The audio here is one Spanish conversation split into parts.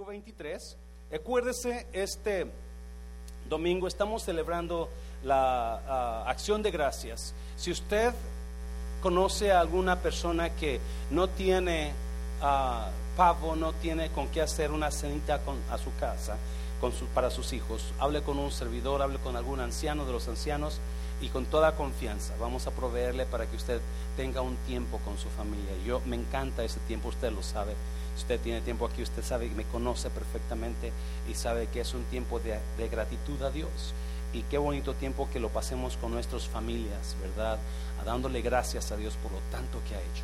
Levítico 23. Acuérdese, este domingo estamos celebrando la ah, acción de gracias. Si usted conoce a alguna persona que no tiene ah, pavo, no tiene con qué hacer una cenita a su casa para sus hijos, hable con un servidor, hable con algún anciano de los ancianos y con toda confianza vamos a proveerle para que usted tenga un tiempo con su familia. Yo me encanta ese tiempo, usted lo sabe. Usted tiene tiempo aquí, usted sabe y me conoce perfectamente y sabe que es un tiempo de, de gratitud a Dios. Y qué bonito tiempo que lo pasemos con nuestras familias, ¿verdad? dándole gracias a Dios por lo tanto que ha hecho.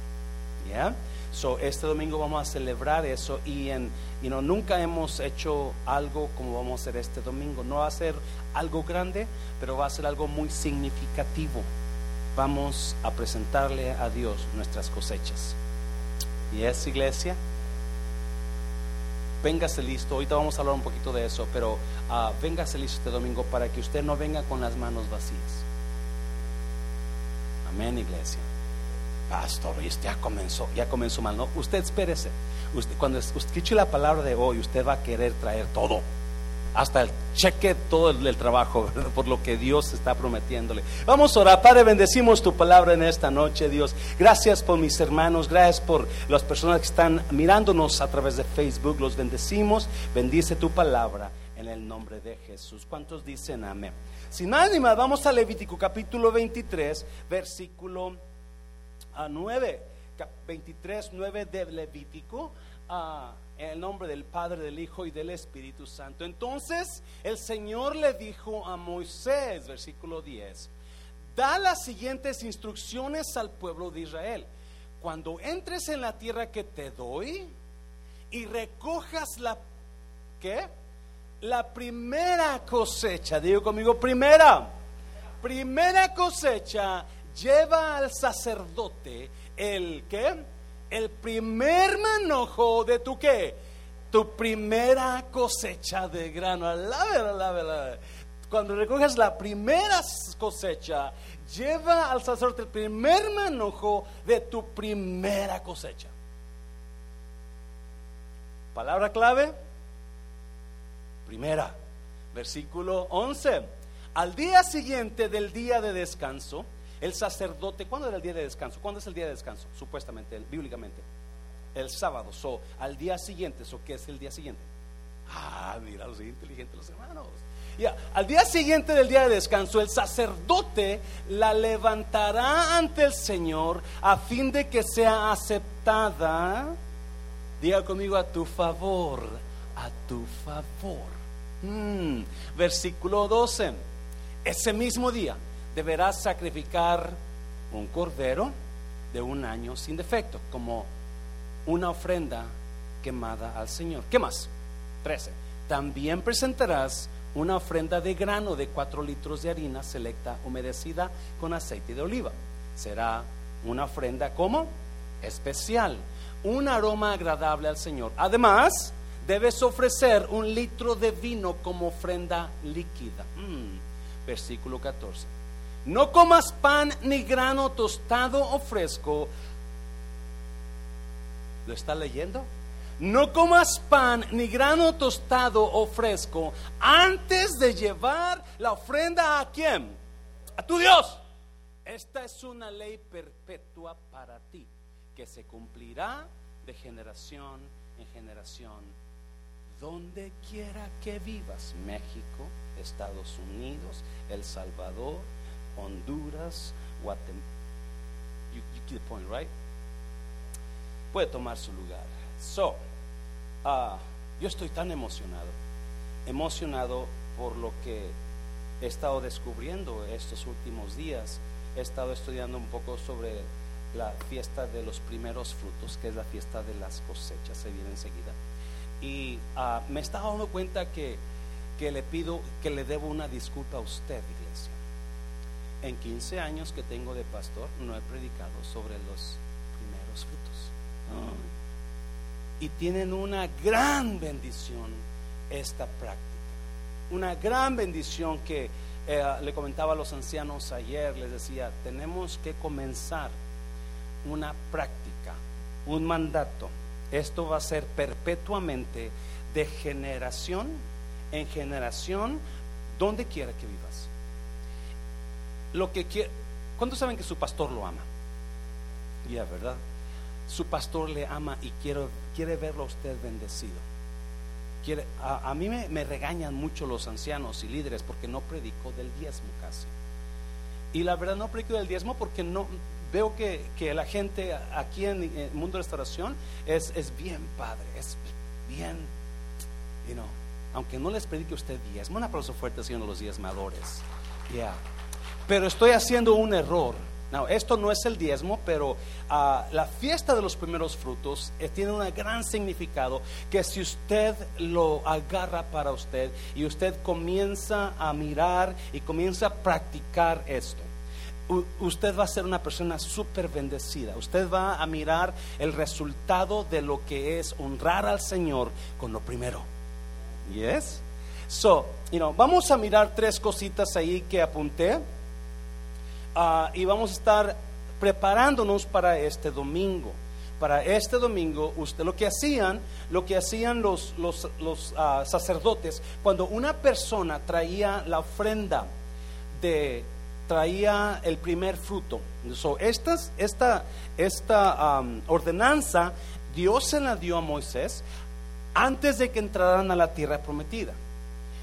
¿Ya? So, este domingo vamos a celebrar eso y en, you know, nunca hemos hecho algo como vamos a hacer este domingo. No va a ser algo grande, pero va a ser algo muy significativo. Vamos a presentarle a Dios nuestras cosechas. ¿Y es iglesia? Véngase listo, ahorita vamos a hablar un poquito de eso, pero uh, véngase listo este domingo para que usted no venga con las manos vacías. Amén, iglesia. Pastor, ya comenzó, ya comenzó mal. No, usted espérese. Usted, cuando escuche la palabra de hoy, usted va a querer traer todo. Hasta el cheque, todo el, trabajo, por lo que Dios está prometiéndole. Vamos a orar, Padre, bendecimos tu palabra en esta noche, Dios. Gracias por mis hermanos, gracias por las personas que están mirándonos a través de Facebook. Los bendecimos. Bendice tu palabra en el nombre de Jesús. ¿Cuántos dicen amén? Sin más ni más, vamos a Levítico capítulo 23, versículo 9. 23, 9 de Levítico. En el nombre del Padre, del Hijo y del Espíritu Santo. Entonces el Señor le dijo a Moisés, versículo 10, da las siguientes instrucciones al pueblo de Israel. Cuando entres en la tierra que te doy y recojas la, ¿qué? la primera cosecha, digo conmigo, primera, primera cosecha lleva al sacerdote el que, el primer manojo de tu qué, tu primera cosecha de grano. Cuando recoges la primera cosecha, lleva al sacerdote el primer manojo de tu primera cosecha. Palabra clave Primera, versículo 11. Al día siguiente del día de descanso, el sacerdote, ¿cuándo era el día de descanso? ¿Cuándo es el día de descanso? Supuestamente, bíblicamente. El sábado. So, al día siguiente, so, ¿qué es el día siguiente? Ah, mira, los inteligentes los hermanos. Al día siguiente del día de descanso, el sacerdote la levantará ante el Señor a fin de que sea aceptada. Diga conmigo a tu favor, a tu favor. Mm, versículo 12. Ese mismo día deberás sacrificar un cordero de un año sin defecto, como una ofrenda quemada al Señor. ¿Qué más? 13. También presentarás una ofrenda de grano de 4 litros de harina selecta humedecida con aceite de oliva. Será una ofrenda como especial, un aroma agradable al Señor. Además, debes ofrecer un litro de vino como ofrenda líquida. Mm, versículo 14. No comas pan ni grano tostado o fresco. ¿Lo está leyendo? No comas pan ni grano tostado o fresco antes de llevar la ofrenda a quién? A tu Dios. Esta es una ley perpetua para ti que se cumplirá de generación en generación donde quiera que vivas, México, Estados Unidos, El Salvador, Honduras, Guatemala. You, you the point, right? Puede tomar su lugar. So, uh, yo estoy tan emocionado, emocionado por lo que he estado descubriendo estos últimos días. He estado estudiando un poco sobre la fiesta de los primeros frutos, que es la fiesta de las cosechas, se viene enseguida. Y ah, me estaba dando cuenta que, que le pido, que le debo una disculpa a usted, iglesia. En 15 años que tengo de pastor, no he predicado sobre los primeros frutos. Y tienen una gran bendición esta práctica. Una gran bendición que eh, le comentaba a los ancianos ayer, les decía, tenemos que comenzar una práctica, un mandato esto va a ser perpetuamente de generación en generación, donde quiera que vivas. Lo que quiere, ¿cuántos saben que su pastor lo ama? Ya, ¿verdad? Su pastor le ama y quiere, quiere verlo a usted bendecido. Quiere, a, mí me, me, regañan mucho los ancianos y líderes porque no predico del diezmo casi. Y la verdad no predico del diezmo porque no veo que, que la gente aquí en el mundo de restauración es, es bien padre, es bien, you know, aunque no les predique usted diezmo, un aplauso fuerte haciendo los diezmadores. Yeah. Pero estoy haciendo un error. No, esto no es el diezmo, pero ah, la fiesta de los primeros frutos eh, tiene un gran significado que si usted lo agarra para usted y usted comienza a mirar y comienza a practicar esto, usted va a ser una persona súper bendecida. Usted va a mirar el resultado de lo que es honrar al Señor con lo primero. Yes? So, you know, vamos a mirar tres cositas ahí que apunté. Ah, y vamos a estar preparándonos para este domingo. Para este domingo, usted lo que hacían, lo que hacían los, los, ah, sacerdotes, cuando una persona traía la ofrenda de traía el primer fruto. So, esta, esta ordenanza Dios se la dio a Moisés antes de que entraran a la tierra prometida.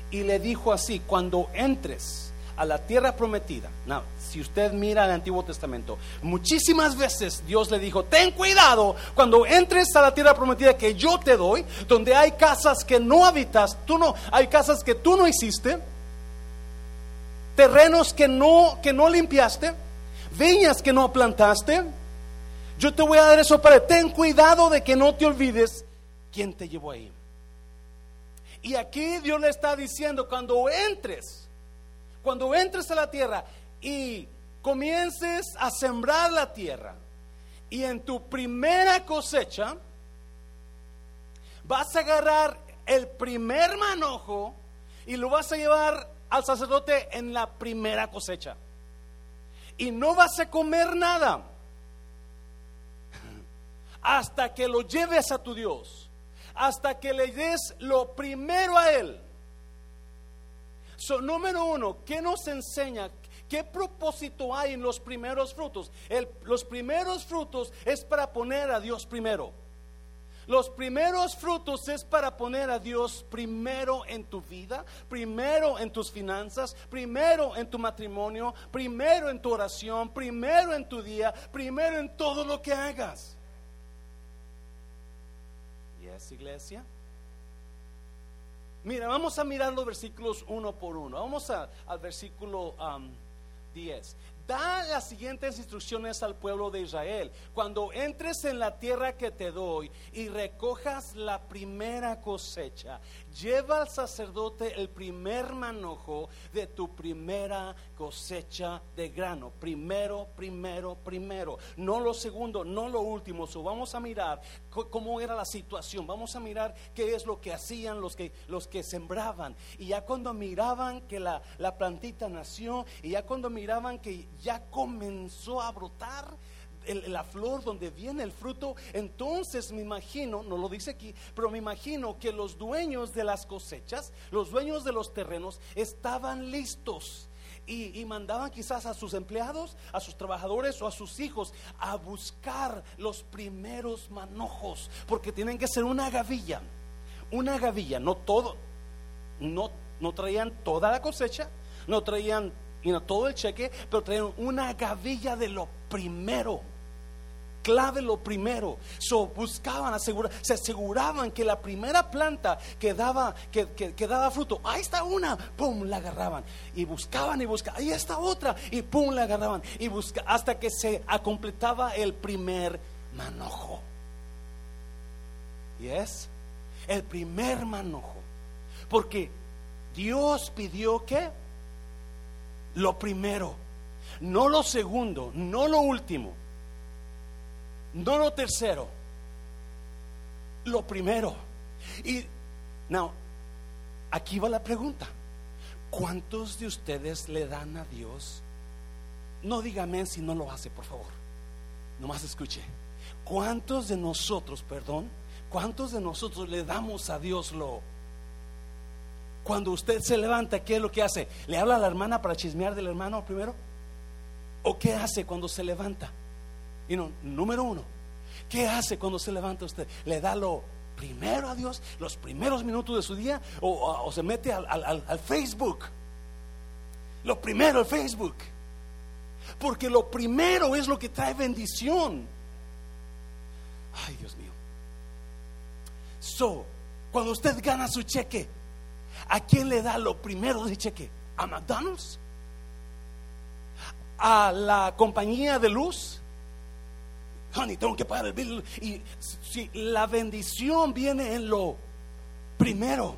Y le dijo así, cuando entres a la tierra prometida. No, si usted mira el Antiguo Testamento, muchísimas veces Dios le dijo, ten cuidado cuando entres a la tierra prometida que yo te doy, donde hay casas que no habitas, tú no, hay casas que tú no hiciste, terrenos que no, que no limpiaste, viñas que no plantaste. Yo te voy a dar eso para ten cuidado de que no te olvides quién te llevó ahí. Y aquí Dios le está diciendo, cuando entres, cuando entres a la tierra y comiences a sembrar la tierra y en tu primera cosecha vas a agarrar el primer manojo y lo vas a llevar al sacerdote en la primera cosecha. Y no vas a comer nada hasta que lo lleves a tu Dios, hasta que le des lo primero a Él. So, número uno, ¿qué nos enseña? ¿Qué propósito hay en los primeros frutos? los primeros frutos es para poner a Dios primero. Los primeros frutos es para poner a Dios primero en tu vida, primero en tus finanzas, primero en tu matrimonio, primero en tu oración, primero en tu día, primero en todo lo que hagas. ¿Y es iglesia? Mira, vamos a mirar los versículos uno por uno. Vamos al versículo 10. Um, da las siguientes instrucciones al pueblo de Israel. Cuando entres en la tierra que te doy y recojas la primera cosecha, lleva al sacerdote el primer manojo de tu primera cosecha de grano. Primero, primero, primero. No lo segundo, no lo último. vamos a mirar cómo era la situación. Vamos a mirar qué es lo que hacían los que, los que sembraban. Y ya cuando miraban que la, la plantita nació, y ya cuando miraban que ya comenzó a brotar, la flor donde viene el fruto, entonces me imagino, no lo dice aquí, pero me imagino que los dueños de las cosechas, los dueños de los terrenos, estaban listos. Y, mandaban quizás a sus empleados, a sus trabajadores o a sus hijos a buscar los primeros manojos, porque tienen que ser una gavilla, una gavilla, no todo, no, no traían toda la cosecha, no traían todo el cheque, pero traían una gavilla de lo primero clave lo primero. Buscaban, asegurar, se aseguraban que la primera planta que daba, que, que, daba fruto, ahí está una, pum, la agarraban. Y buscaban y buscaban, ahí está otra, y pum, la agarraban. Y busca, hasta que se completaba el primer manojo. ¿Y es? El primer manojo. Porque Dios pidió que lo primero, no lo segundo, no lo último no lo tercero, lo primero. Y, now, aquí va la pregunta. ¿Cuántos de ustedes le dan a Dios? No dígame si no lo hace, por favor. Nomás escuche. ¿Cuántos de nosotros, perdón, ¿Cuántos de nosotros le damos a Dios lo? Cuando usted se levanta, ¿qué es lo que hace? ¿Le habla a la hermana para chismear del hermano primero? ¿O qué hace cuando se levanta? Y no, número uno, ¿qué hace cuando se levanta usted? ¿Le da lo primero a Dios, los primeros minutos de su día? ¿O, se mete al, al Facebook? Lo primero, el Facebook. Porque lo primero es lo que trae bendición. Ay, Dios mío. So, cuando usted gana su cheque, ¿a quién le da lo primero de cheque? ¿A McDonald's? ¿A la compañía de luz? Honey, tengo que pagar el bill. Y si la bendición viene en lo primero.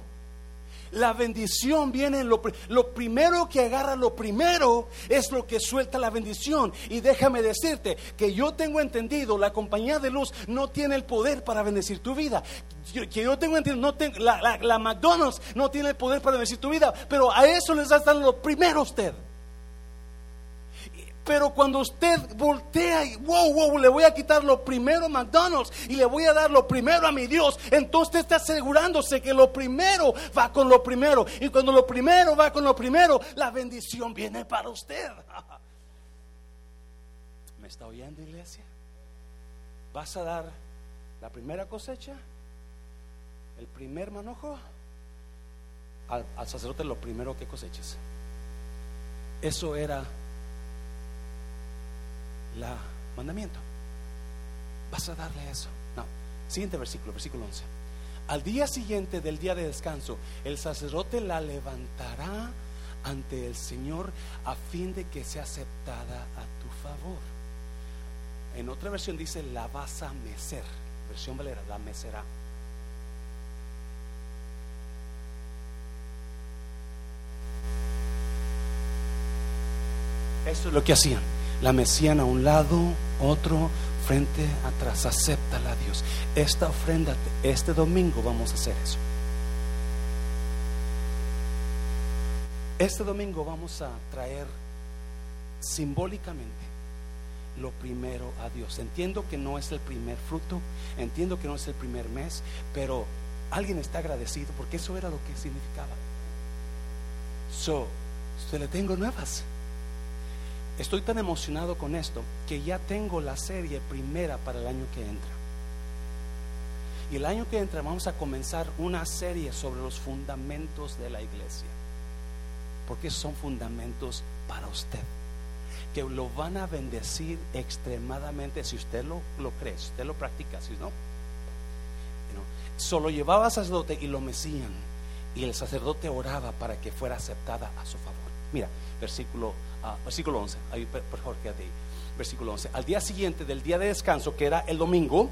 La bendición viene en lo, lo primero que agarra lo primero es lo que suelta la bendición. Y déjame decirte que yo tengo entendido, la compañía de luz no tiene el poder para bendecir tu vida. que yo tengo entendido, no la, la, McDonald's no tiene el poder para bendecir tu vida, pero a eso les da lo primero a usted. Pero cuando usted voltea y, wow, wow, le voy a quitar lo primero a McDonald's y le voy a dar lo primero a mi Dios, entonces está asegurándose que lo primero va con lo primero. Y cuando lo primero va con lo primero, la bendición viene para usted. ¿Me está oyendo, iglesia? ¿Vas a dar la primera cosecha? ¿El primer manojo? Al, al sacerdote lo primero que coseches. Eso era la mandamiento. Vas a darle eso. No. Siguiente versículo, versículo 11. Al día siguiente del día de descanso, el sacerdote la levantará ante el Señor a fin de que sea aceptada a tu favor. En otra versión dice la vas a mecer. Versión Valera, la mecerá. Eso es lo que hacían la mesían a un lado, otro frente atrás. Acéptala, Dios. Esta ofrenda, este domingo vamos a hacer eso. Este domingo vamos a traer simbólicamente lo primero a Dios. Entiendo que no es el primer fruto, entiendo que no es el primer mes, pero alguien está agradecido porque eso era lo que significaba. So, se le tengo nuevas. Estoy tan emocionado con esto que ya tengo la serie primera para el año que entra. Y el año que entra vamos a comenzar una serie sobre los fundamentos de la iglesia. Porque son fundamentos para usted. Que lo van a bendecir extremadamente si usted lo, lo cree, si usted lo practica, si no. Solo llevaba sacerdote y lo mesían. Y el sacerdote oraba para que fuera aceptada a su favor. Mira, versículo Ah, versículo 11, ahí, por favor, quédate ahí. Versículo 11. Al día siguiente del día de descanso, que era el domingo,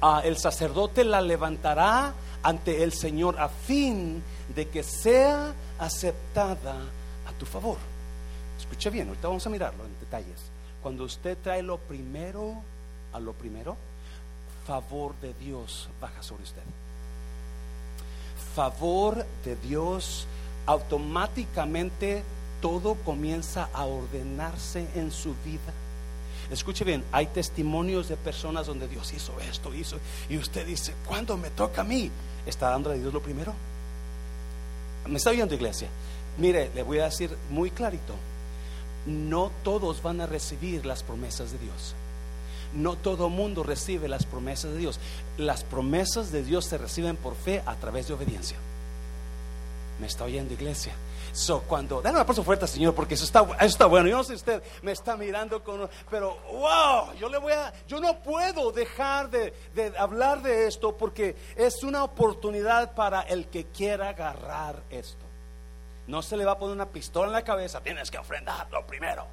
ah, el sacerdote la levantará ante el Señor a fin de que sea aceptada a tu favor. Escuche bien, ahorita vamos a mirarlo en detalles. Cuando usted trae lo primero a lo primero, favor de Dios baja sobre usted. Favor de Dios automáticamente todo comienza a ordenarse en su vida. Escuche bien, hay testimonios de personas donde Dios hizo esto, hizo, y usted dice, ¿cuándo me toca a mí? ¿Está dando a Dios lo primero? ¿Me está viendo iglesia? Mire, le voy a decir muy clarito, no todos van a recibir las promesas de Dios. No todo mundo recibe las promesas de Dios. Las promesas de Dios se reciben por fe a través de obediencia. ¿Me está oyendo iglesia? So, cuando, dale un aplauso fuerte, Señor, porque eso está, eso está bueno. Yo no sé si usted me está mirando con, pero wow, yo le voy a, yo no puedo dejar de, de hablar de esto porque es una oportunidad para el que quiera agarrar esto. No se le va a poner una pistola en la cabeza, tienes que ofrendarlo primero.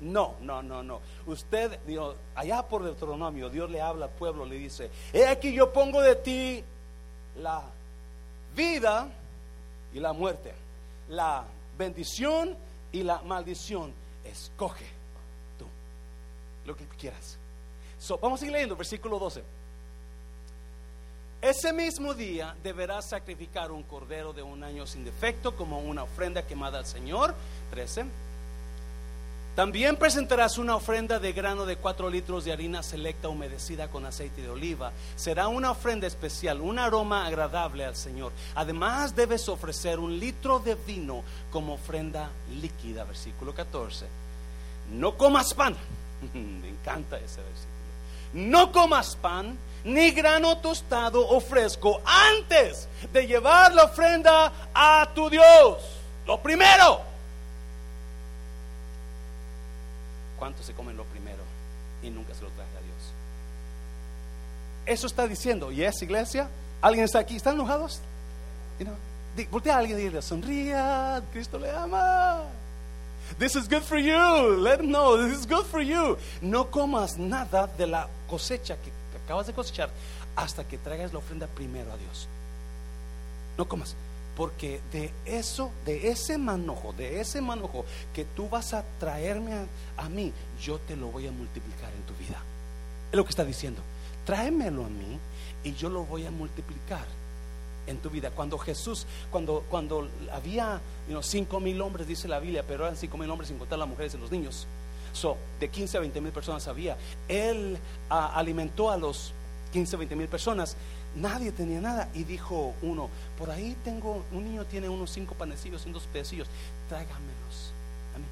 No, no, no, no. Usted, Dios, allá por Deuteronomio, Dios le habla al pueblo, le dice, he aquí yo pongo de ti la vida y la muerte la bendición y la maldición. Escoge tú lo que quieras. vamos a seguir leyendo, versículo 12. Ese mismo día deberás sacrificar un cordero de un año sin defecto como una ofrenda quemada al Señor. 13. También presentarás una ofrenda de grano de cuatro litros de harina selecta humedecida con aceite de oliva. Será una ofrenda especial, un aroma agradable al Señor. Además debes ofrecer un litro de vino como ofrenda líquida, versículo 14. No comas pan. Me encanta ese versículo. No comas pan ni grano tostado o fresco antes de llevar la ofrenda a tu Dios. Lo primero. ¿Cuántos se comen lo primero y nunca se lo traje a Dios? Eso está diciendo, ¿y es iglesia? ¿Alguien está aquí? ¿Están enojados? You voltea a alguien y sonría, Cristo le ama. This is good for you. Let him know. This is good for you. No comas nada de la cosecha que acabas de cosechar hasta que traigas la ofrenda primero a Dios. No comas. Porque de eso, de ese manojo, de ese manojo que tú vas a traerme a, mí, yo te lo voy a multiplicar en tu vida. Es lo que está diciendo. Tráemelo a mí y yo lo voy a multiplicar en tu vida. Cuando Jesús, cuando, cuando había cinco mil hombres, dice la Biblia, pero eran cinco mil hombres sin contar las mujeres y los niños. So, de 15 a 20 mil personas había. Él ah, alimentó a los 15 a 20 mil personas Nadie tenía nada. Y dijo uno, por ahí tengo, un niño tiene unos cinco panecillos y dos pedacillos, tráigamelos a mí.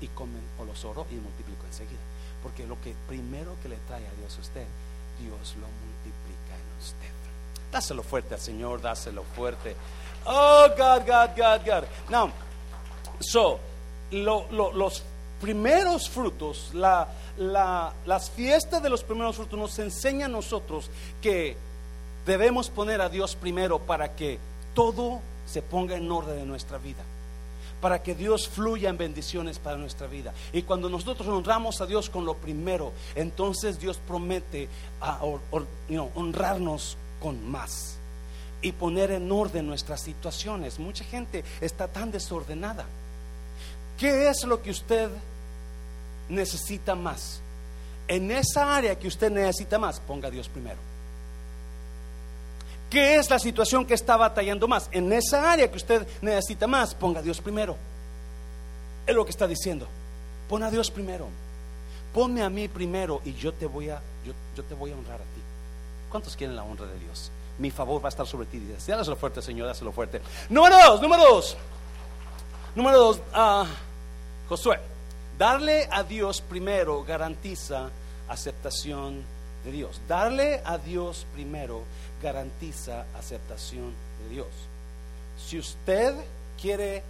Y comen o los oro y multiplico enseguida. Porque lo que primero que le trae a Dios a usted, Dios lo multiplica en usted. Dáselo fuerte al Señor, dáselo fuerte. Oh, God, God, God, God. Now, so, los primeros frutos, la, las fiestas de los primeros frutos nos enseñan a nosotros que debemos poner a Dios primero para que todo se ponga en orden en nuestra vida. Para que Dios fluya en bendiciones para nuestra vida. Y cuando nosotros honramos a Dios con lo primero, entonces Dios promete honrarnos con más y poner en orden nuestras situaciones. Mucha gente está tan desordenada. ¿Qué es lo que usted necesita más. En esa área que usted necesita más, ponga a Dios primero. ¿Qué es la situación que está batallando más? En esa área que usted necesita más, ponga a Dios primero. Es lo que está diciendo. Pon a Dios primero. Ponme a mí primero y yo te voy a, yo, te voy a honrar a ti. ¿Cuántos quieren la honra de Dios? Mi favor va a estar sobre ti. Dáselo fuerte, Señor, dáselo fuerte. Número dos, número dos. Número dos, uh, Josué. Darle a Dios primero garantiza aceptación de Dios. Darle a Dios primero garantiza aceptación de Dios. Si usted quiere,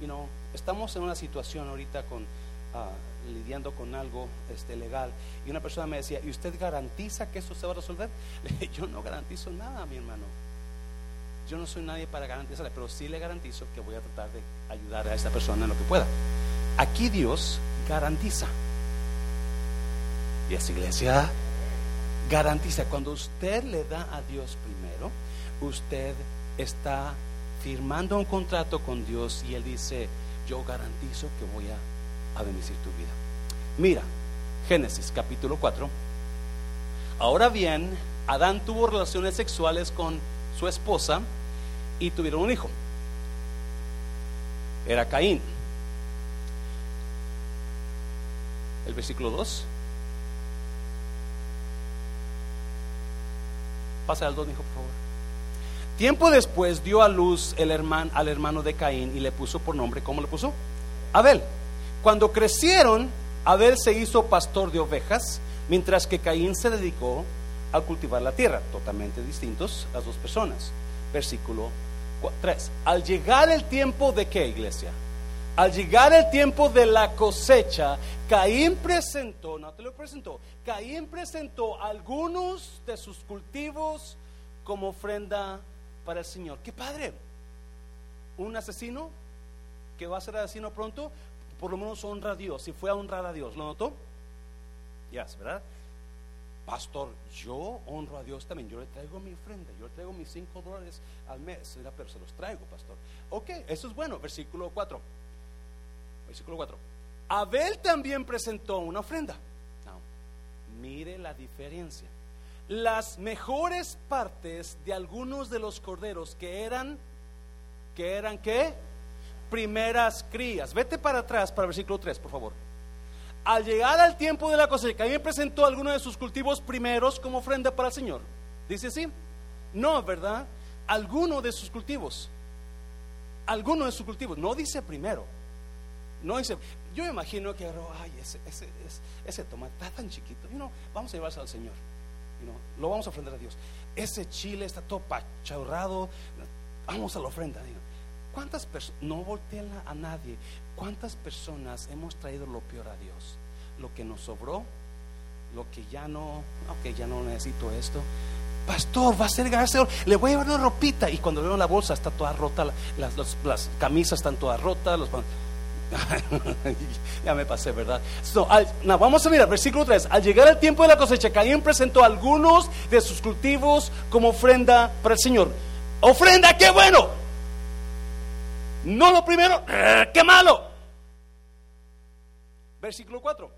you know, estamos en una situación ahorita con ah, lidiando con algo este, legal y una persona me decía, ¿y usted garantiza que eso se va a resolver? yo no garantizo nada, mi hermano. Yo no soy nadie para garantizarle, pero sí le garantizo que voy a tratar de ayudar a esta persona en lo que pueda. Aquí Dios garantiza. Y esa iglesia garantiza. Cuando usted le da a Dios primero, usted está firmando un contrato con Dios y Él dice, yo garantizo que voy a, a bendecir tu vida. Mira, Génesis capítulo 4. Ahora bien, Adán tuvo relaciones sexuales con su esposa y tuvieron un hijo. Era Caín. El versículo 2. Pasa al 2, hijo, por favor. Tiempo después dio a luz el hermano, al hermano de Caín y le puso por nombre, ¿cómo le puso? Abel. Cuando crecieron, Abel se hizo pastor de ovejas, mientras que Caín se dedicó a cultivar la tierra, totalmente distintos las dos personas. Versículo 3. Al llegar el tiempo de qué, iglesia? Al llegar el tiempo de la cosecha, Caín presentó, no te lo presentó, Caín presentó algunos de sus cultivos como ofrenda para el Señor. ¡Qué padre! Un asesino que va a ser asesino pronto, por lo menos honra a Dios. Si fue a honrar a Dios, ¿lo notó? Ya, ¿verdad? Pastor, yo honro a Dios también. Yo le traigo mi ofrenda, yo le traigo mis cinco dólares al mes. Pero se los traigo, pastor. Ok, eso es bueno. Versículo 4. Versículo 4. Abel también presentó una ofrenda. mire la diferencia. Las mejores partes de algunos de los corderos que eran, que eran qué? primeras crías. Vete para atrás para versículo 3, por favor. Al llegar al tiempo de la cosecha, Caín presentó algunos de sus cultivos primeros como ofrenda para el Señor. ¿Dice así? No, ¿verdad? Alguno de sus cultivos. Alguno de sus cultivos. No dice primero. No dice. Yo imagino que, ay, ese, ese, ese, tomate está tan chiquito. You vamos a llevarse al Señor. lo vamos a ofrendar a Dios. Ese chile está todo pachorrado. Vamos a la ofrenda. ¿Cuántas personas, no volteen a nadie, cuántas personas hemos traído lo peor a Dios? Lo que nos sobró, lo que ya no, ok, ya no necesito esto. Pastor, va a ser gracia, le voy a llevar una ropita. Y cuando veo la bolsa está toda rota, las, las, camisas están todas rotas. ya me pasé, ¿verdad? vamos a mirar, versículo 3. Al llegar el tiempo de la cosecha, Caín presentó algunos de sus cultivos como ofrenda para el Señor. Ofrenda, qué bueno. No lo primero, eh, qué malo. Versículo 4.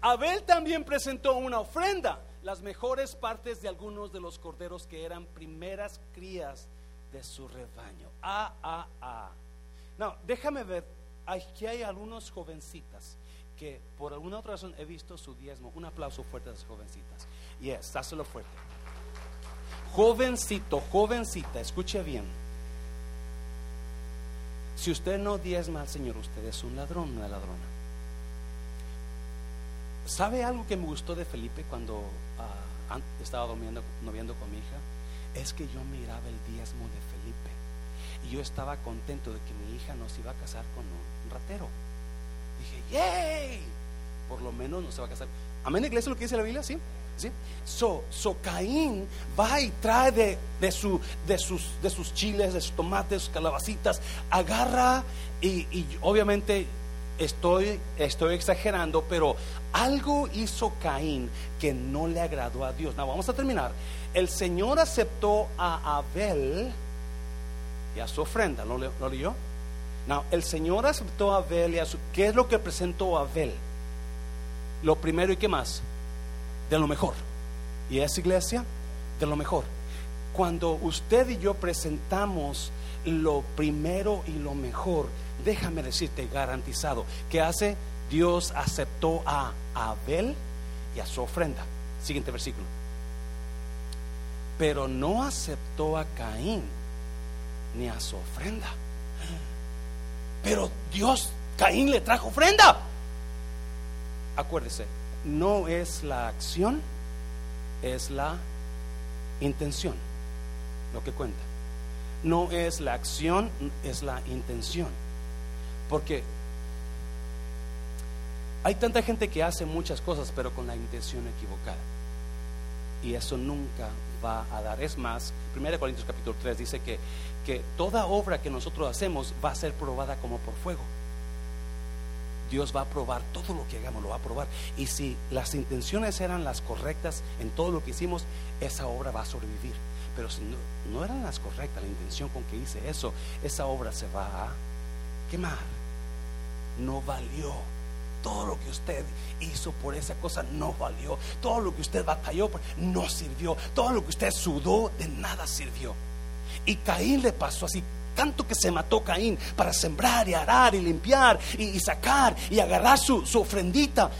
Abel también presentó una ofrenda, las mejores partes de algunos de los corderos que eran primeras crías de su rebaño. Ah, ah, ah. No, déjame ver, aquí hay algunos jovencitas que por alguna otra razón he visto su diezmo. Un aplauso fuerte a las jovencitas. Yes, dáselo fuerte. Jovencito, jovencita, escuche bien si usted no diezma al Señor, usted es un ladrón, una ladrona. ¿Sabe algo que me gustó de Felipe cuando ah, estaba noviando, con mi hija? Es que yo miraba el diezmo de Felipe y yo estaba contento de que mi hija nos iba a casar con un ratero. Dije, ¡yay! Por lo menos no se va a casar. ¿Amén, iglesia, lo que dice la Biblia? ¿Sí? ¿Sí? So, so Caín va y trae de, de, su, de, sus, de sus chiles, de sus tomates, calabacitas, agarra y, obviamente estoy, estoy exagerando, pero algo hizo Caín que no le agradó a Dios. No, vamos a terminar. El Señor aceptó a Abel y a su ofrenda, ¿lo, lo leyó? No, el Señor aceptó a Abel y a su... ¿Qué es lo que presentó Abel? Lo primero y qué más? de lo mejor. ¿Y esa iglesia? De lo mejor. Cuando usted y yo presentamos lo primero y lo mejor, déjame decirte garantizado que hace Dios aceptó a Abel y a su ofrenda. Siguiente versículo. Pero no aceptó a Caín ni a su ofrenda. Pero Dios, Caín le trajo ofrenda. Acuérdese, no es la acción, es la intención lo que cuenta. No es la acción, es la intención. Porque hay tanta gente que hace muchas cosas, pero con la intención equivocada. Y eso nunca va a dar. Es más, 1 Corintios capítulo 3 dice que, que toda obra que nosotros hacemos va a ser probada como por fuego. Dios va a probar todo lo que hagamos, lo va a probar. Y si las intenciones eran las correctas en todo lo que hicimos, esa obra va a sobrevivir. Pero si no, eran las correctas, la intención con que hice eso, esa obra se va a quemar. No valió. Todo lo que usted hizo por esa cosa no valió. Todo lo que usted batalló no sirvió. Todo lo que usted sudó de nada sirvió. Y Caín le pasó así tanto que se mató Caín para sembrar y arar y limpiar y, sacar y agarrar su, su ofrendita.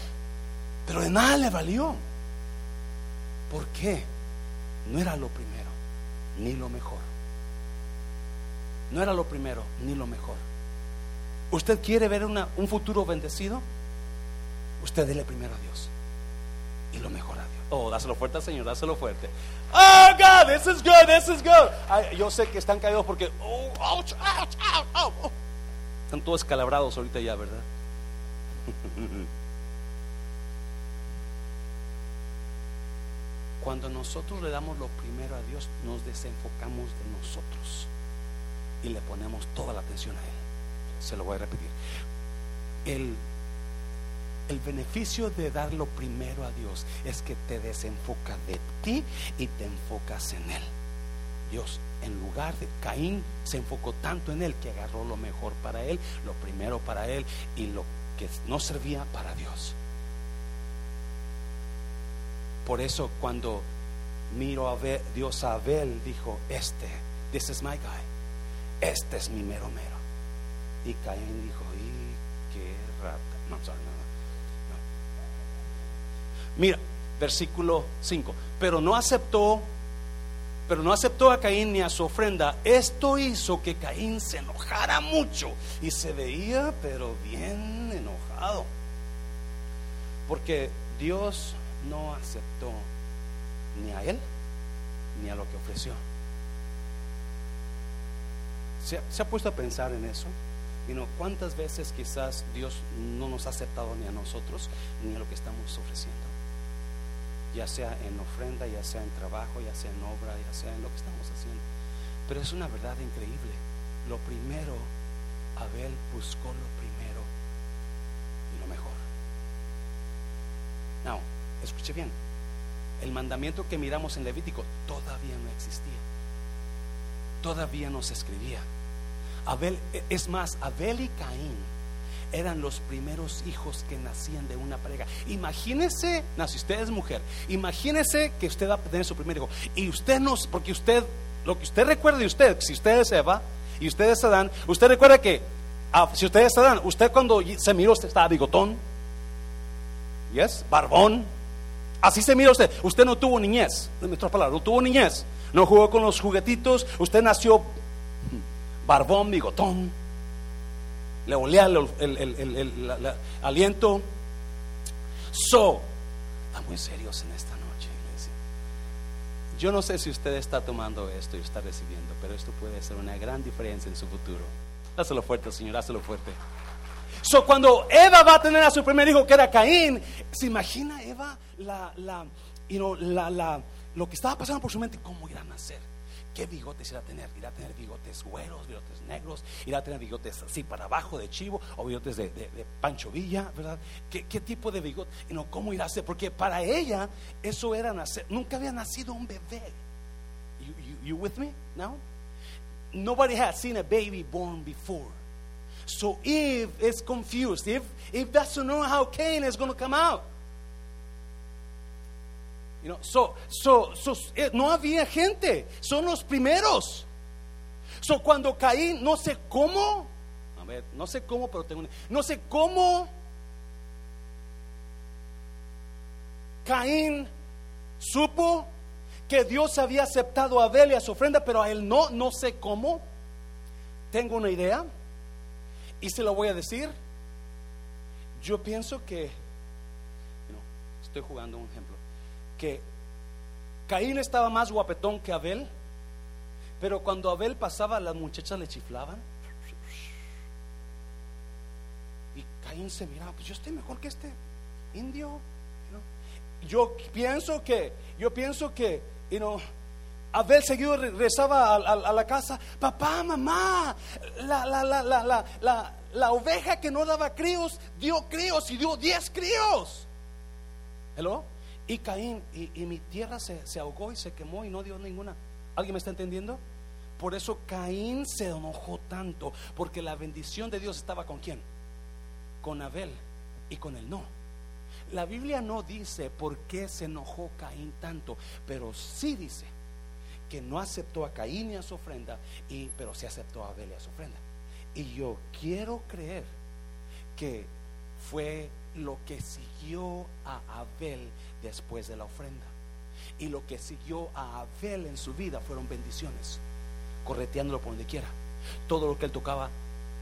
Pero de nada le valió. ¿Por qué? No era lo primero, ni lo mejor. No era lo primero, ni lo mejor. ¿Usted quiere ver un futuro bendecido? Usted dele primero a Dios y lo mejor a Dios. Oh, dáselo fuerte Señor, dáselo fuerte. Oh, God, this is good, this is good. yo sé que están caídos porque, oh, oh. Están todos escalabrados ahorita ya, ¿verdad? Cuando nosotros le damos lo primero a Dios, nos desenfocamos de nosotros y le ponemos toda la atención a Él. Se lo voy a repetir. El el beneficio de dar lo primero a Dios es que te desenfoca de ti y te enfocas en Él. Dios, en lugar de Caín, se enfocó tanto en Él que agarró lo mejor para Él, lo primero para Él y lo que no servía para Dios. Por eso cuando miro a Dios a Abel, dijo, este, this is my guy, este es mi mero mero. Y Caín dijo, ¡y qué rata! No. Mira, versículo 5. Pero no aceptó, pero no aceptó a Caín ni a su ofrenda. Esto hizo que Caín se enojara mucho y se veía, pero bien enojado. Porque Dios no aceptó ni a él ni a lo que ofreció. ¿Se, se ha puesto a pensar en eso? Y no, ¿Cuántas veces quizás Dios no nos ha aceptado ni a nosotros ni a lo que estamos ofreciendo? Ya sea en ofrenda, ya sea en trabajo, ya sea en obra, ya sea en lo que estamos haciendo. Pero es una verdad increíble. Lo primero, Abel buscó lo primero y lo mejor. No, escuche bien. El mandamiento que miramos en Levítico todavía no existía. Todavía no se escribía. Abel, es más, Abel y Caín eran los primeros hijos que nacían de una pareja. Imagínese, no, si usted es mujer, imagínese que usted va a tener su primer hijo. Y usted no, porque usted, lo que usted recuerda de usted, si usted es Eva y usted es Adán, usted recuerda que ah, si usted es Adán, usted cuando se miró usted estaba bigotón, yes, barbón, así se mira usted. Usted no tuvo niñez, en nuestras palabras, no tuvo niñez, no jugó con los juguetitos, usted nació barbón, bigotón, le olía el, aliento. So, estamos muy serios en esta noche, iglesia. Yo no sé si usted está tomando esto y está recibiendo, pero esto puede ser una gran diferencia en su futuro. Hazlo fuerte, Señor, hazlo fuerte. So, cuando Eva va a tener a su primer hijo, que era Caín, ¿se imagina Eva la, la, you know, la, la- lo que estaba pasando por su mente? ¿Cómo irá a nacer? ¿Qué bigotes irá a tener? ¿Irá a tener bigotes güeros, bigotes negros? ¿Irá a tener bigotes así para abajo de chivo o bigotes de, de- de Pancho Villa? ¿Verdad? ¿Qué, qué tipo de bigote? Know, ¿Cómo irá a ser? Porque para ella eso era nacer. Nunca había nacido un bebé. You, you, you with me now? Nobody had seen a baby born before. So Eve is confused. Eve, Eve doesn't know how Cain is going to come out. You know, so, so, so, eh, no había gente. Son los primeros. So cuando Caín, no sé cómo, a ver, no sé cómo, pero tengo una, no sé cómo Caín supo que Dios había aceptado a Abel y a su ofrenda, pero a él no, no sé cómo. Tengo una idea y se lo voy a decir. Yo pienso que, no, estoy jugando un ejemplo, que Caín estaba más guapetón que Abel, pero cuando Abel pasaba las muchachas le chiflaban. Y Caín se miraba, pues yo estoy mejor que este indio. know. Yo pienso que, yo pienso que, you know, Abel seguido re- rezaba a la casa, papá, mamá, la, la, la, la, la, la, la oveja que no daba críos, dio críos y dio diez críos. ¿Hello? Y Caín, y, mi tierra se, se ahogó y se quemó y no dio ninguna. ¿Alguien me está entendiendo? Por eso Caín se enojó tanto, porque la bendición de Dios estaba con quién? Con Abel y con él no. La Biblia no dice por qué se enojó Caín tanto, pero sí dice que no aceptó a Caín y a su ofrenda, y, pero sí aceptó a Abel y a su ofrenda. Y yo quiero creer que fue lo que siguió a Abel después de la ofrenda. Y lo que siguió a Abel en su vida fueron bendiciones, correteándolo por donde quiera. Todo lo que él tocaba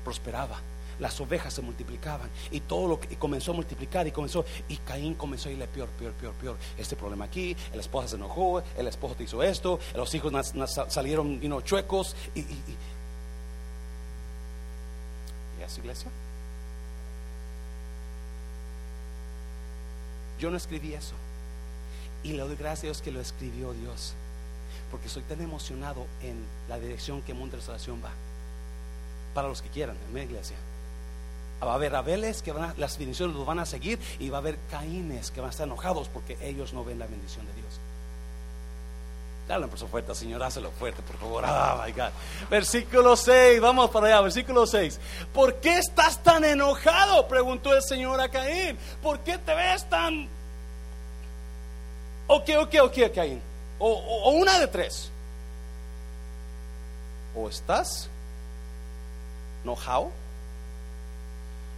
prosperaba. Las ovejas se multiplicaban y todo lo que comenzó a multiplicar y comenzó y Caín comenzó a irle peor, peor, peor, peor. Este problema aquí, el esposo se enojó, el esposo te hizo esto, los hijos salieron you know, chuecos y, y, y, ¿Y es iglesia? Yo no escribí eso. Y le doy gracias a Dios que lo escribió Dios. Porque soy tan emocionado en la dirección que Mundo Restauración va. Para los que quieran, en mi iglesia. Va a haber Abeles que van a- las bendiciones los van a seguir y va a haber Caínes que van a estar enojados porque ellos no ven la bendición de Dios. Dale por su fuerte, Señor, hácelo fuerte, por favor. Ah, my God. Versículo 6, vamos para allá, versículo 6. ¿Por qué estás tan enojado? Preguntó el Señor a Caín. ¿Por qué te ves tan... Ok, ok, ok, Caín. O, o- o una de tres. O estás enojado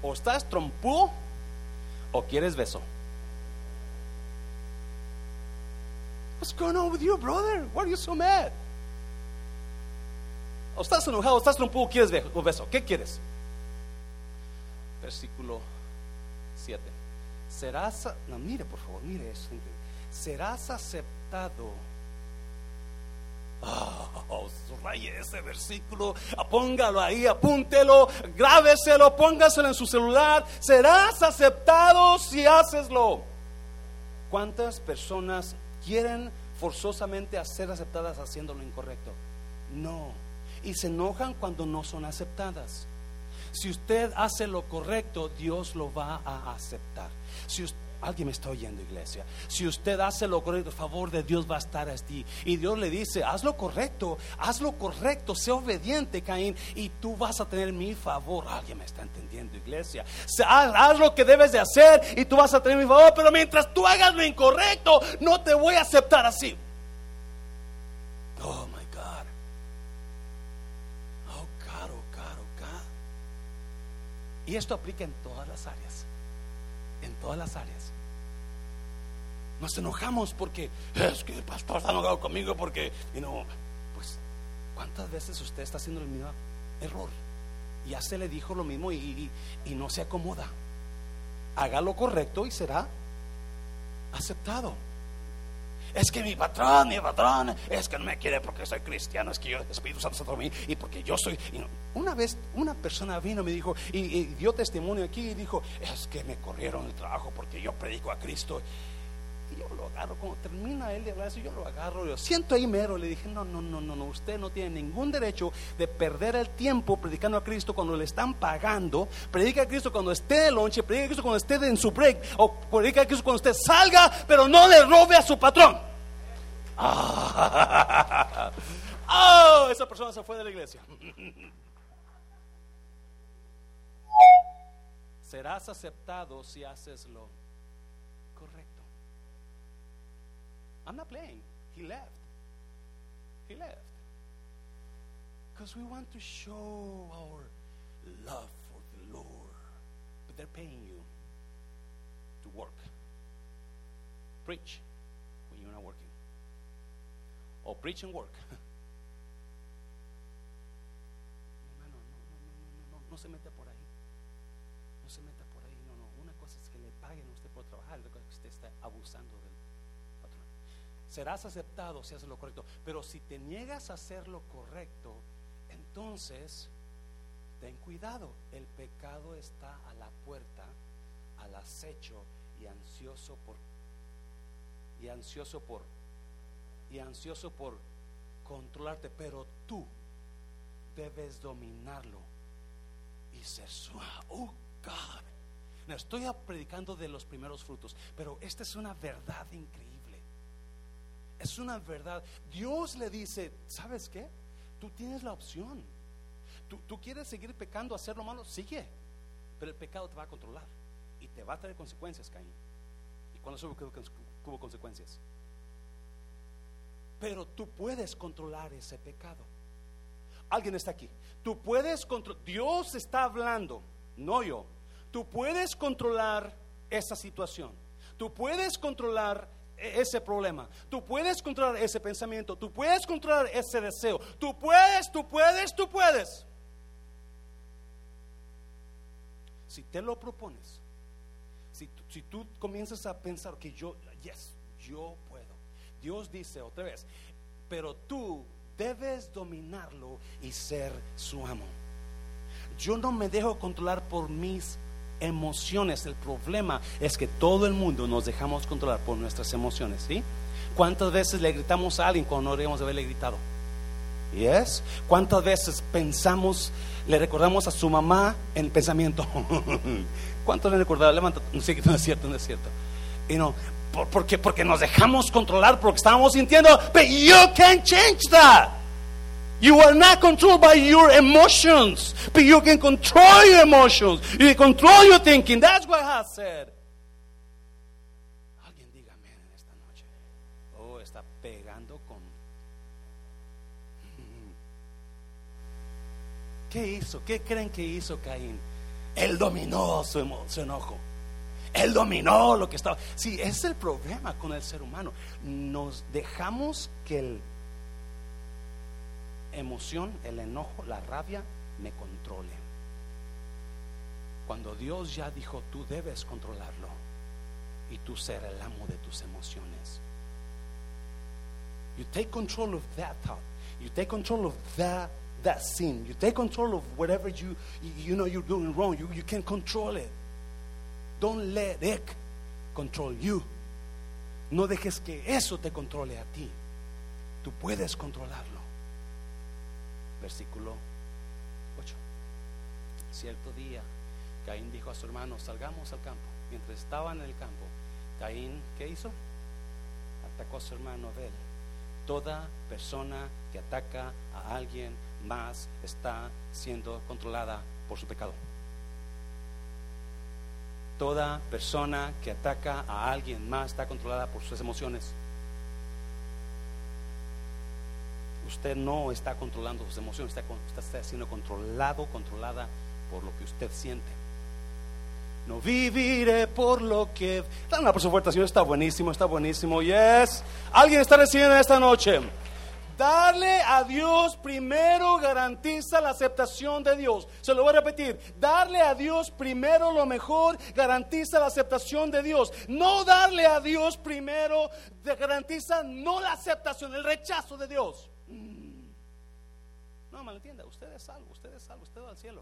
O estás trompudo o quieres beso. What's going on with you, brother? Why are you so mad? O estás enojado, o estás trompudo, quieres beso. ¿Qué quieres? Versículo 7. Serás, no, mire por favor, mire eso. Serás aceptado. Oh, ese versículo, póngalo ahí, apúntelo, grábeselo, póngaselo en su celular. Serás aceptado si haceslo. ¿Cuántas personas quieren forzosamente ser aceptadas haciendo lo incorrecto? No. Y se enojan cuando no son aceptadas. Si usted hace lo correcto, Dios lo va a aceptar. Si usted Alguien me está oyendo, iglesia. Si usted hace lo correcto, el favor de Dios va a estar ti. Y Dios le dice, haz lo correcto, haz lo correcto, sé obediente, Caín, y tú vas a tener mi favor. Alguien me está entendiendo, iglesia. Haz, lo que debes de hacer y tú vas a tener mi favor, pero mientras tú hagas lo incorrecto, no te voy a aceptar así. Oh, my God. Oh, caro, caro, caro. Y esto aplica en todas las áreas. En todas las áreas. Nos enojamos porque es que el pastor está enojado conmigo porque, y no, pues, ¿cuántas veces usted está haciendo el mismo error? Ya se le dijo lo mismo y, y no se acomoda. Haga lo correcto y será aceptado. Es que mi patrón, mi patrón, es que no me quiere porque soy cristiano, es que yo, el Espíritu Santo mí y porque yo soy. una vez una persona vino me dijo, y, y, dio testimonio aquí y dijo, es que me corrieron el trabajo porque yo predico a Cristo yo lo agarro, cuando termina él de hablar eso, yo lo agarro, yo siento ahí mero, le dije, no, no, no, no, no, usted no tiene ningún derecho de perder el tiempo predicando a Cristo cuando le están pagando, predica a Cristo cuando esté de lonche, predica a Cristo cuando esté en su break, o predica a Cristo cuando usted salga, pero no le robe a su patrón. oh, esa persona se fue de la iglesia. Serás aceptado si haces lo I'm not playing. He left. He left. Because we want to show our love for the Lord. But they're paying you to work. Preach when you're not working. Or preach and work. Hermano, no, no, no, no, no, no se meta por ahí. No se meta por ahí. No, no. Una cosa es que le paguen a usted por trabajar, otra cosa es que usted está abusando de serás aceptado si haces lo correcto. Pero si te niegas a hacer lo correcto, entonces ten cuidado. El pecado está a la puerta, al acecho y ansioso por y ansioso por y ansioso por controlarte, pero tú debes dominarlo y ser su oh God. No estoy predicando de los primeros frutos, pero esta es una verdad increíble. Es una verdad. Dios le dice, ¿sabes qué? Tú tienes la opción. Tú, quieres seguir pecando, hacer lo malo, sigue. Pero el pecado te va a controlar y te va a traer consecuencias, Caín. ¿Y cuándo hubo consecuencias? Pero tú puedes controlar ese pecado. Alguien está aquí. Tú puedes controlar. Dios está hablando, no yo. Tú puedes controlar esa situación. Tú puedes controlar ese problema. Tú puedes controlar ese pensamiento. Tú puedes controlar ese deseo. Tú puedes, tú puedes, tú puedes. Si te lo propones, si, si tú comienzas a pensar que yo, yes, yo puedo. Dios dice otra vez, pero tú debes dominarlo y ser su amo. Yo no me dejo controlar por mis emociones. El problema es que todo el mundo nos dejamos controlar por nuestras emociones, ¿sí? ¿Cuántas veces le gritamos a alguien cuando no deberíamos haberle gritado? ¿Yes? ¿Cuántas veces pensamos, le recordamos a su mamá en pensamiento? ¿Cuántos le recordamos? Levanta, no, sé, no es cierto, no es cierto. Y no, porque, porque nos dejamos controlar por lo que estábamos sintiendo. But you can't change that. You are not controlled by your emotions, but you can control your emotions. You can control your thinking. That's what I said. Alguien diga amén en esta noche. Oh, está pegando con. ¿Qué hizo? ¿Qué creen que hizo Caín? Él dominó su, enojo. Él dominó lo que estaba. Sí, ese es el problema con el ser humano. Nos dejamos que el emoción, el enojo, la rabia me controle. Cuando Dios ya dijo, tú debes controlarlo y tú ser el amo de tus emociones. You take control of that thought. You take control of that that sin. You take control of whatever you you, know you're doing wrong. You, you can control it. Don't let it control you. No dejes que eso te controle a ti. Tú puedes controlarlo. Versículo 8. Cierto día, Caín dijo a su hermano, salgamos al campo. Mientras estaban en el campo, Caín, ¿qué hizo? Atacó a su hermano Abel. Toda persona que ataca a alguien más está siendo controlada por su pecado. Toda persona que ataca a alguien más está controlada por sus emociones. Usted no está controlando sus emociones, está, está siendo controlado, controlada por lo que usted siente. No viviré por lo que. Dale una persona fuerte, Señor, está buenísimo, está buenísimo. Yes. Alguien está recibiendo esta noche. Darle a Dios primero garantiza la aceptación de Dios. Se lo voy a repetir. Darle a Dios primero lo mejor garantiza la aceptación de Dios. No darle a Dios primero garantiza no la aceptación, el rechazo de Dios. No, me. Usted es salvo, usted es salvo, usted va al cielo.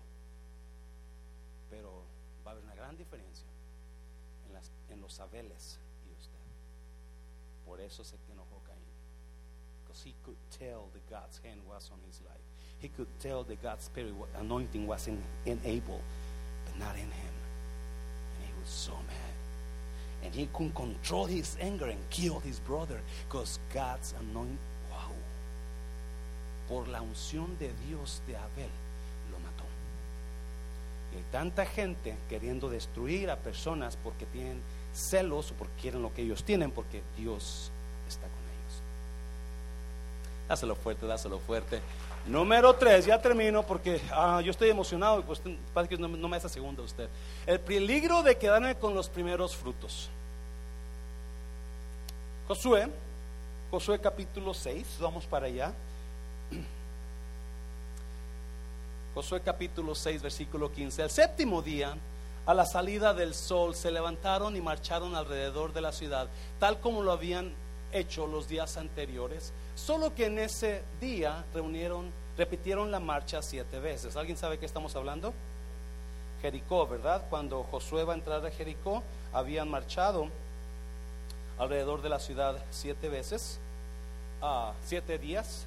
Pero va a haber una gran diferencia en, los abeles y usted. Por eso se enojó Caín. Because he could tell that God's hand was on his life. He could tell that God's spirit anointing was in, in Abel, but not in him. And he was so mad. And he couldn't control his anger and killed his brother because God's anointing. Por la unción de Dios de Abel y hay tanta gente queriendo destruir a personas porque tienen celos o porque quieren lo que ellos tienen, porque Dios está con ellos. Dáselo fuerte, dáselo fuerte. Número tres, ya termino porque ah, yo estoy emocionado y pues parece que no, no me hace segunda usted. El peligro de quedarme con los primeros frutos. Josué, Josué capítulo 6, vamos para allá. Josué capítulo 6, versículo 15. El séptimo día, a la salida del sol, se levantaron y marcharon alrededor de la ciudad, tal como lo habían hecho los días anteriores, solo que en ese día reunieron, repitieron la marcha siete veces. ¿Alguien sabe qué estamos hablando? Jericó, ¿verdad? Cuando Josué va a entrar a Jericó, habían marchado alrededor de la ciudad siete veces, ah, siete días,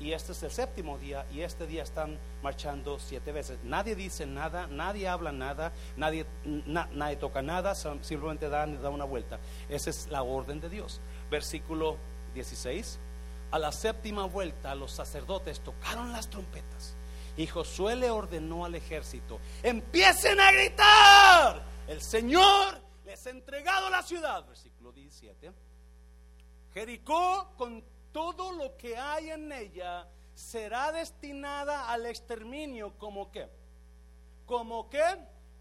y este es el séptimo día y este día están marchando siete veces. Nadie dice nada, nadie habla nada, nadie, nadie toca nada, simplemente dan da una vuelta. Esa es la orden de Dios. Versículo 16. A la séptima vuelta los sacerdotes tocaron las trompetas y Josué le ordenó al ejército, empiecen a gritar, el Señor les ha entregado la ciudad. Versículo 17. Jericó con todo lo que hay en ella será destinada al exterminio como qué? Como qué?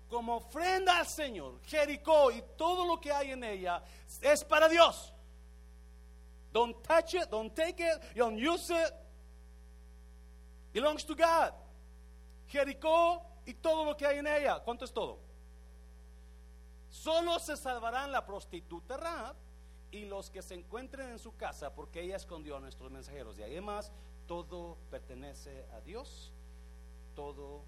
Como ofrenda al Señor. Jericó y todo lo que hay en ella es para Dios. Don't touch it, don't take it, don't use it. Belongs to God. Jericó y todo lo que hay en ella. ¿Cuánto es todo? Solo se salvarán la prostituta Rahab y los que se encuentren en su casa, porque ella escondió a nuestros mensajeros. Y además, todo pertenece a Dios, todo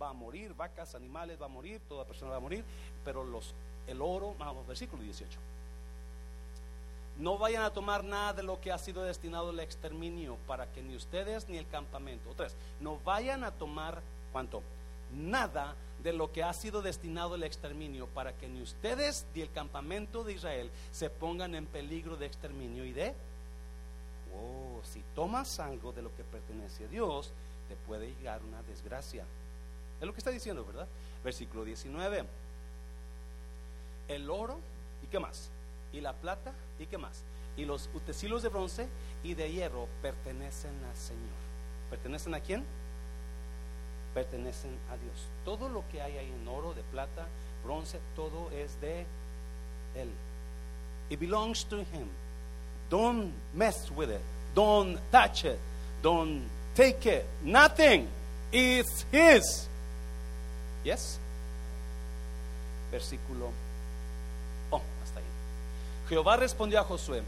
va a morir, vacas, animales va a morir, toda persona va a morir, pero los, el oro, vamos, versículo 18. No vayan a tomar nada de lo que ha sido destinado al exterminio, para que ni ustedes ni el campamento. Otras, no vayan a tomar, ¿cuánto? Nada de lo que ha sido destinado el exterminio para que ni ustedes ni el campamento de Israel se pongan en peligro de exterminio y de, oh, si tomas algo de lo que pertenece a Dios, te puede llegar una desgracia. Es lo que está diciendo, ¿verdad? Versículo 19. El oro, ¿y qué más? Y la plata, ¿y qué más? Y los utensilios de bronce y de hierro pertenecen al Señor. ¿Pertenecen a quién? Pertenecen a Dios. Todo lo que hay ahí en oro, de plata, bronce, todo es de Él. It belongs to Him. Don't mess with it. Don't touch it. Don't take it. Nothing. It's His. Yes? Versículo. Oh, hasta ahí. Jehová respondió a Josué.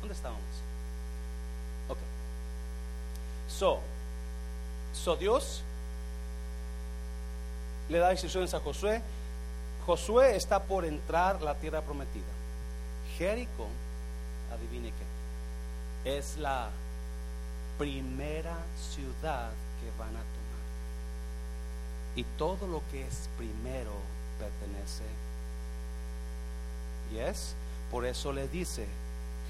¿Dónde estábamos? So, so Dios le da instrucciones a Josué. Josué está por entrar la tierra prometida. Jericó, adivine qué, es la primera ciudad que van a tomar. Y todo lo que es primero pertenece. Yes, por eso le dice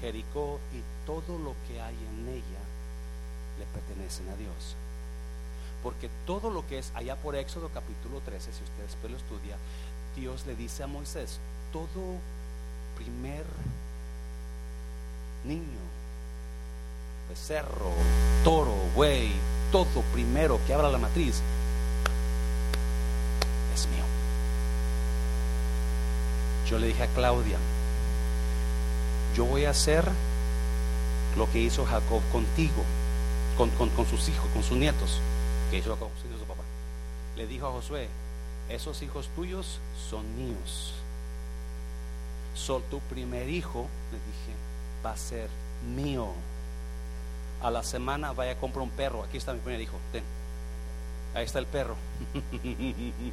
Jericó y todo lo que hay en ella le pertenecen a Dios. Porque todo lo que es allá por Éxodo capítulo 13, si usted después lo estudia, Dios le dice a Moisés, todo primer niño, becerro, toro, buey, todo primero que abra la matriz, es mío. Yo le dije a Claudia, yo voy a hacer lo que hizo Jacob contigo, con, sus hijos, con sus nietos, que hizo su papá. Le dijo a Josué, esos hijos tuyos son míos. Sol tu primer hijo, le dije, va a ser mío. A la semana vaya a comprar un perro. Aquí está mi primer hijo. Ten. Ahí está el perro.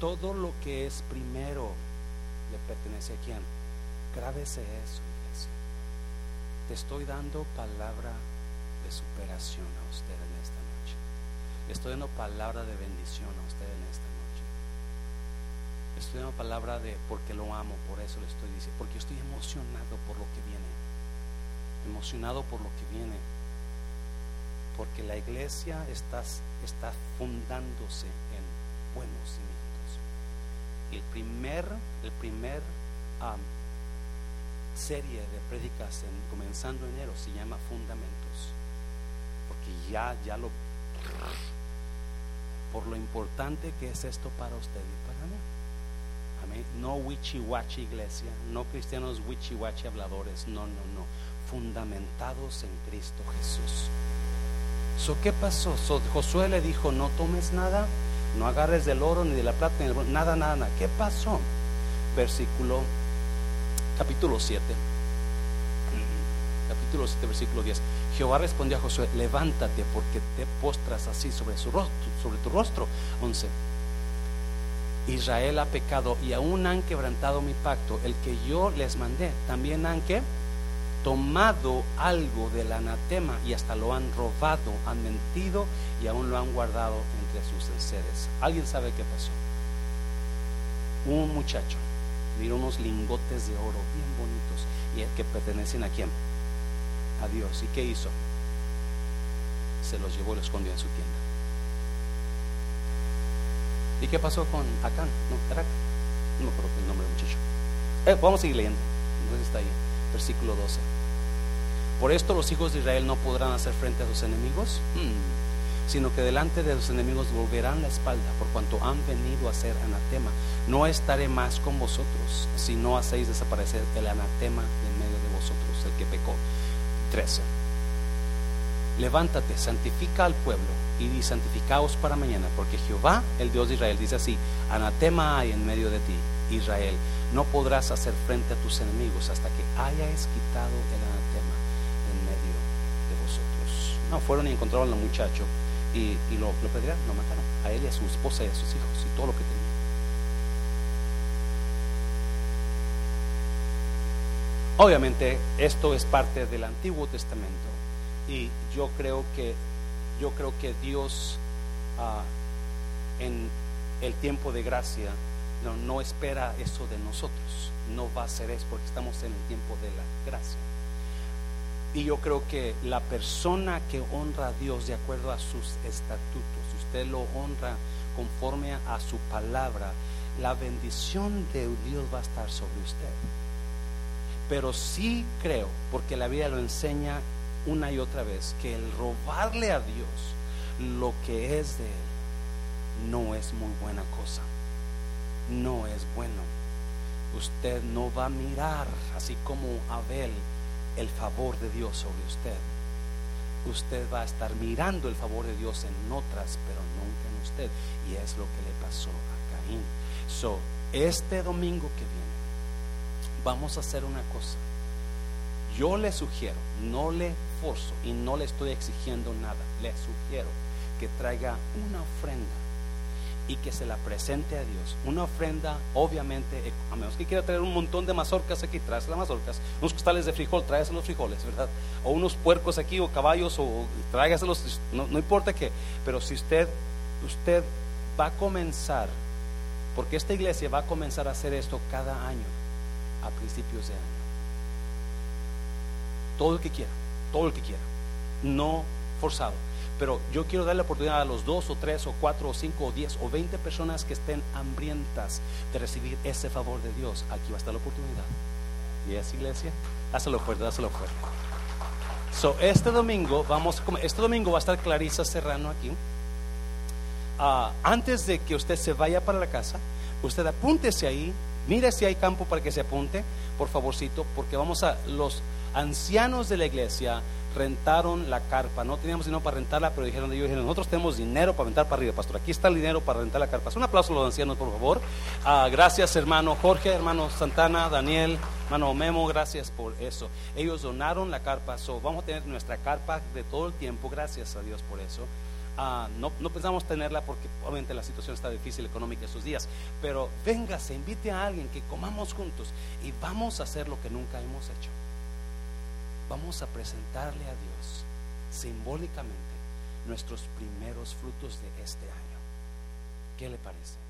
Todo lo que es primero le pertenece a quién. Grábese eso. Te estoy dando palabra de superación a usted en esta noche. Le estoy dando palabra de bendición a usted en esta noche. Le estoy dando palabra de porque lo amo, por eso le estoy diciendo, porque estoy emocionado por lo que viene. Emocionado por lo que viene. Porque la iglesia está, está fundándose en buenos cimientos el primer, el primer serie de prédicas en, comenzando enero se llama Fundamentos, porque ya, ya lo, por lo importante que es esto para usted y para mí. Amén. No wichi-wachi iglesia, no cristianos wichi-wachi habladores, no, no, no, fundamentados en Cristo Jesús. So, ¿Qué pasó? Josué le dijo, no tomes nada, no agarres del oro ni de la plata, ni del, nada, nada, nada. ¿Qué pasó? Versículo, capítulo 7. Capítulo 7, versículo 10. Jehová respondió a Josué, levántate porque te postras así sobre, su rostro, sobre tu rostro. 11. Israel ha pecado y aún han quebrantado mi pacto, el que yo les mandé. También han que tomado algo del anatema y hasta lo han robado, han mentido y aún lo han guardado entre sus enseres. ¿Alguien sabe qué pasó? Un muchacho miró unos lingotes de oro bien bonitos y que pertenecen a quién? A Dios. ¿Y qué hizo? Se los llevó y los escondió en su tienda. ¿Y qué pasó con Acán? No, era No me acuerdo el nombre muchacho. Eh, vamos a seguir leyendo. Entonces está ahí, versículo 12. Por esto los hijos de Israel no podrán hacer frente a sus enemigos, hmm. Sino que delante de sus enemigos volverán la espalda, por cuanto han venido a ser anatema. No estaré más con vosotros, si no hacéis desaparecer el anatema en medio de vosotros, el que pecó. 13. Levántate, santifica al pueblo y santificaos para mañana, porque Jehová, el Dios de Israel, dice así: Anatema hay en medio de ti, Israel. No podrás hacer frente a tus enemigos hasta que hayas quitado el anatema no, fueron y encontraron al muchacho y, lo, lo lo mataron. A él y a su esposa y a sus hijos y todo lo que tenía. Obviamente esto es parte del Antiguo Testamento y yo creo que yo creo que Dios ah, en el tiempo de gracia no, no espera eso de nosotros. No va a ser eso porque estamos en el tiempo de la gracia. Y yo creo que la persona que honra a Dios de acuerdo a sus estatutos, si usted lo honra conforme a su palabra, la bendición de Dios va a estar sobre usted. Pero sí creo, porque la Biblia lo enseña una y otra vez que el robarle a Dios lo que es de Él no es muy buena cosa. No es bueno. Usted no va a mirar, así como Abel, el favor de Dios sobre usted. Usted va a estar mirando el favor de Dios en otras, pero nunca en usted. Y es lo que le pasó a Caín. So, este domingo que viene, vamos a hacer una cosa. Yo le sugiero, no le forzo y no le estoy exigiendo nada. Le sugiero que traiga una ofrenda y que se la presente a Dios. Una ofrenda, obviamente, a menos que quiera traer un montón de mazorcas aquí, traes las mazorcas, unos costales de frijol, traes los frijoles, ¿verdad? O unos puercos aquí, o caballos, o tráigaselos, no, no importa qué. Pero si usted, usted va a comenzar, porque esta iglesia va a comenzar a hacer esto cada año, a principios de año todo el que quiera, todo el que quiera, no forzado. Pero yo quiero darle la oportunidad a los dos o tres o cuatro o cinco o diez o veinte personas que estén hambrientas de recibir ese favor de Dios. Aquí va a estar la oportunidad. ¿Y es iglesia? Hazlo fuerte, hazlo fuerte. So, este domingo vamos, este domingo va a estar Clarisa Serrano aquí. Ah, antes de que usted se vaya para la casa, usted apúntese ahí, mire si hay campo para que se apunte, por favorcito, porque vamos a los ancianos de la iglesia rentaron la carpa. No teníamos dinero para rentarla, pero dijeron ellos, nosotros tenemos dinero para rentar para arriba, pastor. Aquí está el dinero para rentar la carpa. Un aplauso a los ancianos, por favor. Ah, gracias, hermano Jorge, hermano Santana, Daniel, hermano Memo, gracias por eso. Ellos donaron la carpa, so, vamos a tener nuestra carpa de todo el tiempo, gracias a Dios por eso. Ah, no, no, pensamos tenerla porque obviamente la situación está difícil económica estos días, pero véngase, invite a alguien que comamos juntos y vamos a hacer lo que nunca hemos hecho vamos a presentarle a Dios simbólicamente nuestros primeros frutos de este año. ¿Qué le parece?